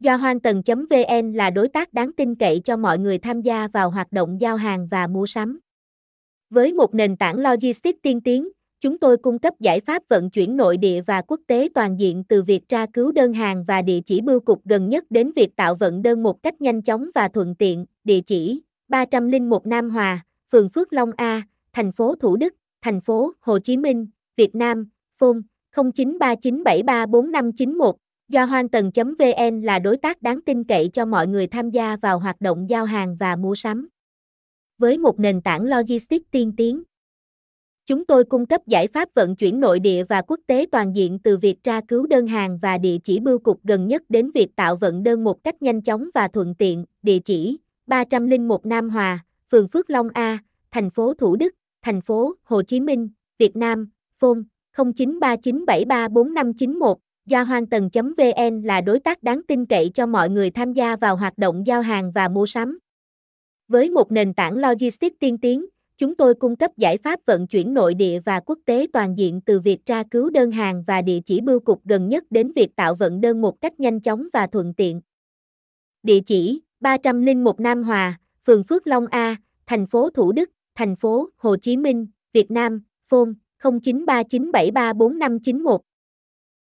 Do hoang tần.vn là đối tác đáng tin cậy cho mọi người tham gia vào hoạt động giao hàng và mua sắm. Với một nền tảng logistics tiên tiến, chúng tôi cung cấp giải pháp vận chuyển nội địa và quốc tế toàn diện từ việc tra cứu đơn hàng và địa chỉ bưu cục gần nhất đến việc tạo vận đơn một cách nhanh chóng và thuận tiện. Địa chỉ 301 Nam Hòa, phường Phước Long A, thành phố Thủ Đức, thành phố Hồ Chí Minh, Việt Nam, phone 0939734591. Do hoang tần.vn là đối tác đáng tin cậy cho mọi người tham gia vào hoạt động giao hàng và mua sắm. Với một nền tảng logistics tiên tiến, chúng tôi cung cấp giải pháp vận chuyển nội địa và quốc tế toàn diện từ việc tra cứu đơn hàng và địa chỉ bưu cục gần nhất đến việc tạo vận đơn một cách nhanh chóng và thuận tiện. Địa chỉ 301 Nam Hòa, phường Phước Long A, thành phố Thủ Đức, thành phố Hồ Chí Minh, Việt Nam, phone 0939734591. Do hoang tần.vn là đối tác đáng tin cậy cho mọi người tham gia vào hoạt động giao hàng và mua sắm. Với một nền tảng logistics tiên tiến, chúng tôi cung cấp giải pháp vận chuyển nội địa và quốc tế toàn diện từ việc tra cứu đơn hàng và địa chỉ bưu cục gần nhất đến việc tạo vận đơn một cách nhanh chóng và thuận tiện. Địa chỉ 301 Nam Hòa, phường Phước Long A, thành phố Thủ Đức, thành phố Hồ Chí Minh, Việt Nam, phone 0939734591